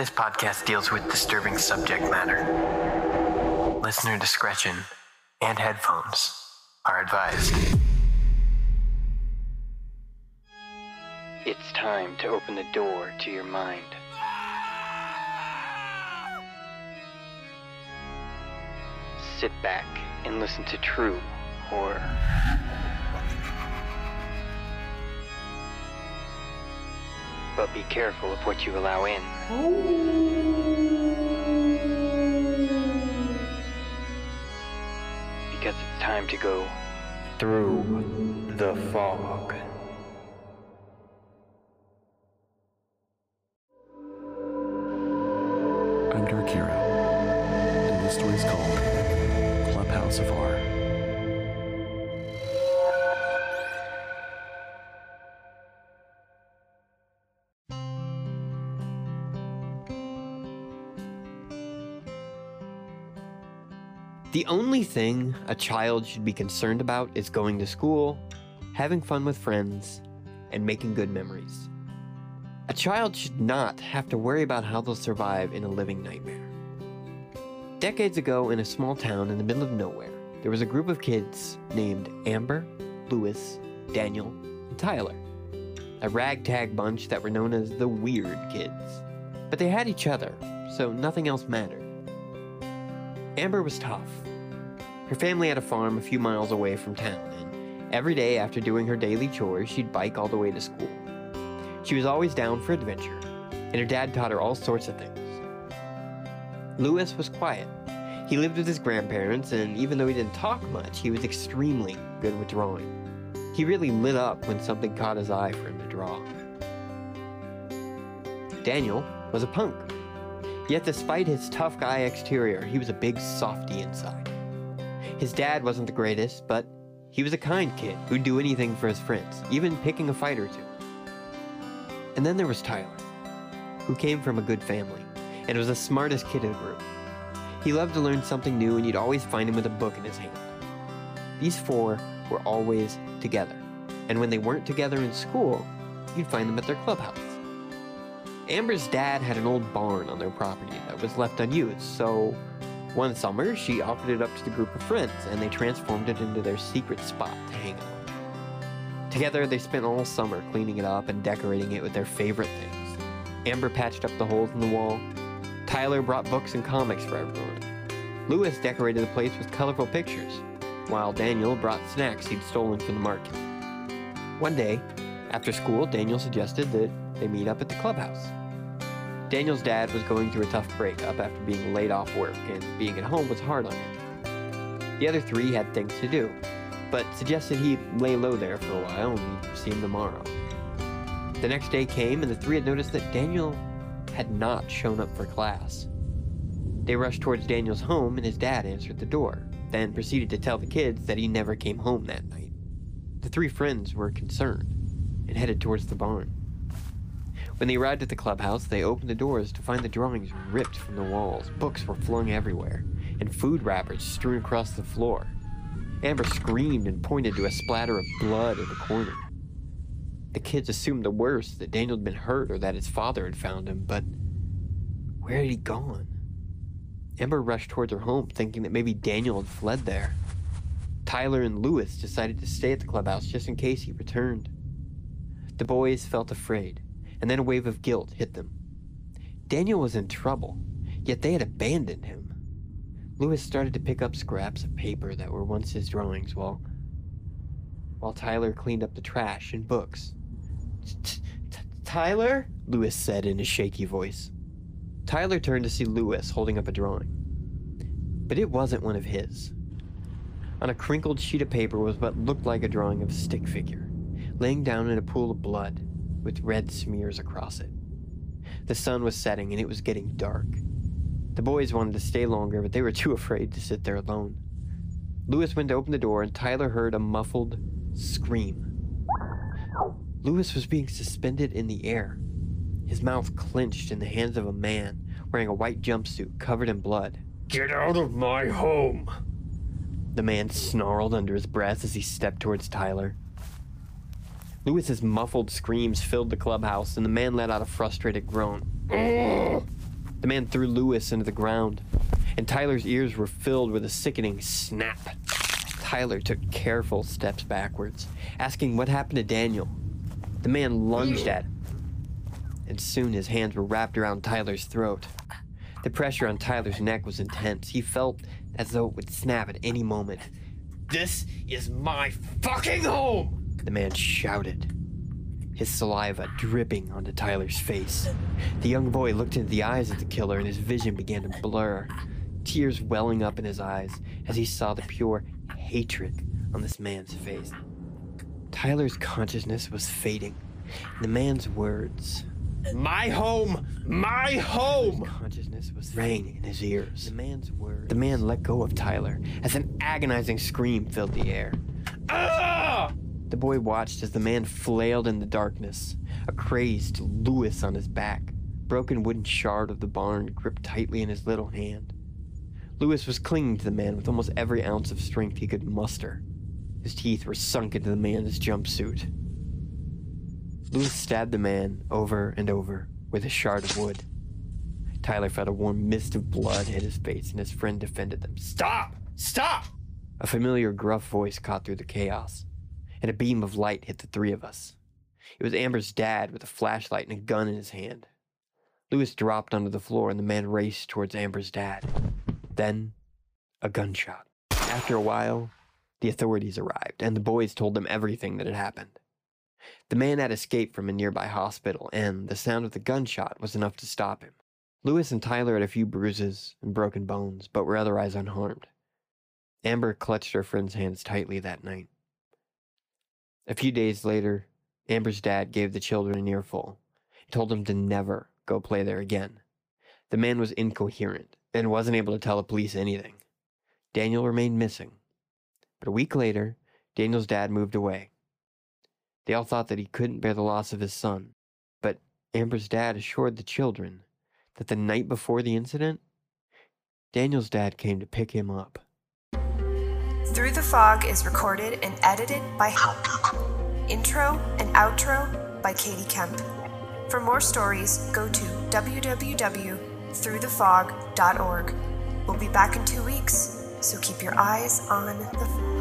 This podcast deals with disturbing subject matter. Listener discretion and headphones are advised. It's time to open the door to your mind. Sit back and listen to true horror. But be careful of what you allow in. Because it's time to go through the fog. I'm Dark Hero, and this story is called Clubhouse of Horror. The only thing a child should be concerned about is going to school, having fun with friends, and making good memories. A child should not have to worry about how they'll survive in a living nightmare. Decades ago, in a small town in the middle of nowhere, there was a group of kids named Amber, Lewis, Daniel, and Tyler. A ragtag bunch that were known as the Weird Kids. But they had each other, so nothing else mattered. Amber was tough. Her family had a farm a few miles away from town, and every day after doing her daily chores, she'd bike all the way to school. She was always down for adventure, and her dad taught her all sorts of things. Lewis was quiet. He lived with his grandparents, and even though he didn't talk much, he was extremely good with drawing. He really lit up when something caught his eye for him to draw. Daniel was a punk. Yet, despite his tough guy exterior, he was a big softy inside. His dad wasn't the greatest, but he was a kind kid who'd do anything for his friends, even picking a fight or two. And then there was Tyler, who came from a good family and was the smartest kid in the group. He loved to learn something new, and you'd always find him with a book in his hand. These four were always together, and when they weren't together in school, you'd find them at their clubhouse. Amber's dad had an old barn on their property that was left unused, so one summer she offered it up to the group of friends and they transformed it into their secret spot to hang out. Together, they spent all summer cleaning it up and decorating it with their favorite things. Amber patched up the holes in the wall. Tyler brought books and comics for everyone. Lewis decorated the place with colorful pictures, while Daniel brought snacks he'd stolen from the market. One day, after school, Daniel suggested that they meet up at the clubhouse. Daniel's dad was going through a tough breakup after being laid off work, and being at home was hard on him. The other three had things to do, but suggested he lay low there for a while and see him tomorrow. The next day came, and the three had noticed that Daniel had not shown up for class. They rushed towards Daniel's home, and his dad answered the door, then proceeded to tell the kids that he never came home that night. The three friends were concerned and headed towards the barn. When they arrived at the clubhouse, they opened the doors to find the drawings ripped from the walls, books were flung everywhere, and food wrappers strewn across the floor. Amber screamed and pointed to a splatter of blood in the corner. The kids assumed the worst that Daniel had been hurt or that his father had found him, but where had he gone? Amber rushed towards her home, thinking that maybe Daniel had fled there. Tyler and Lewis decided to stay at the clubhouse just in case he returned. The boys felt afraid, and then a wave of guilt hit them. Daniel was in trouble, yet they had abandoned him. Lewis started to pick up scraps of paper that were once his drawings while while Tyler cleaned up the trash and books. Tyler? Lewis said in a shaky voice. Tyler turned to see Lewis holding up a drawing. But it wasn't one of his. On a crinkled sheet of paper was what looked like a drawing of a stick figure, laying down in a pool of blood with red smears across it. The sun was setting and it was getting dark. The boys wanted to stay longer, but they were too afraid to sit there alone. Lewis went to open the door and Tyler heard a muffled scream. Lewis was being suspended in the air, his mouth clenched in the hands of a man wearing a white jumpsuit covered in blood. Get out of my home! The man snarled under his breath as he stepped towards Tyler. Lewis's muffled screams filled the clubhouse, and the man let out a frustrated groan. The man threw Lewis into the ground, and Tyler's ears were filled with a sickening snap. Tyler took careful steps backwards, asking what happened to Daniel. The man lunged at him, and soon his hands were wrapped around Tyler's throat. The pressure on Tyler's neck was intense. He felt as though it would snap at any moment. This is my fucking home! The man shouted, his saliva dripping onto Tyler's face. The young boy looked into the eyes of the killer and his vision began to blur, tears welling up in his eyes as he saw the pure hatred on this man's face. Tyler's consciousness was fading. The man's words, my home, my home. Consciousness was rang in his ears. The man's words. The man let go of Tyler as an agonizing scream filled the air. Ah! The boy watched as the man flailed in the darkness, a crazed Lewis on his back, broken wooden shard of the barn gripped tightly in his little hand. Lewis was clinging to the man with almost every ounce of strength he could muster. His teeth were sunk into the man's jumpsuit. Lewis stabbed the man over and over with a shard of wood. Tyler felt a warm mist of blood hit his face, and his friend defended them. Stop! Stop! A familiar gruff voice caught through the chaos, and a beam of light hit the three of us. It was Amber's dad with a flashlight and a gun in his hand. Lewis dropped onto the floor, and the man raced towards Amber's dad. Then, a gunshot. After a while, the authorities arrived, and the boys told them everything that had happened. The man had escaped from a nearby hospital, and the sound of the gunshot was enough to stop him. Lewis and Tyler had a few bruises and broken bones, but were otherwise unharmed. Amber clutched her friend's hands tightly that night. A few days later, Amber's dad gave the children an earful and told them to never go play there again. The man was incoherent and wasn't able to tell the police anything. Daniel remained missing. But a week later, Daniel's dad moved away. They all thought that he couldn't bear the loss of his son, but Amber's dad assured the children that the night before the incident, Daniel's dad came to pick him up. Through the Fog is recorded and edited by. Intro and outro by Katie Kemp. For more stories, go to www.throughthefog.org. We'll be back in two weeks, so keep your eyes on the fog.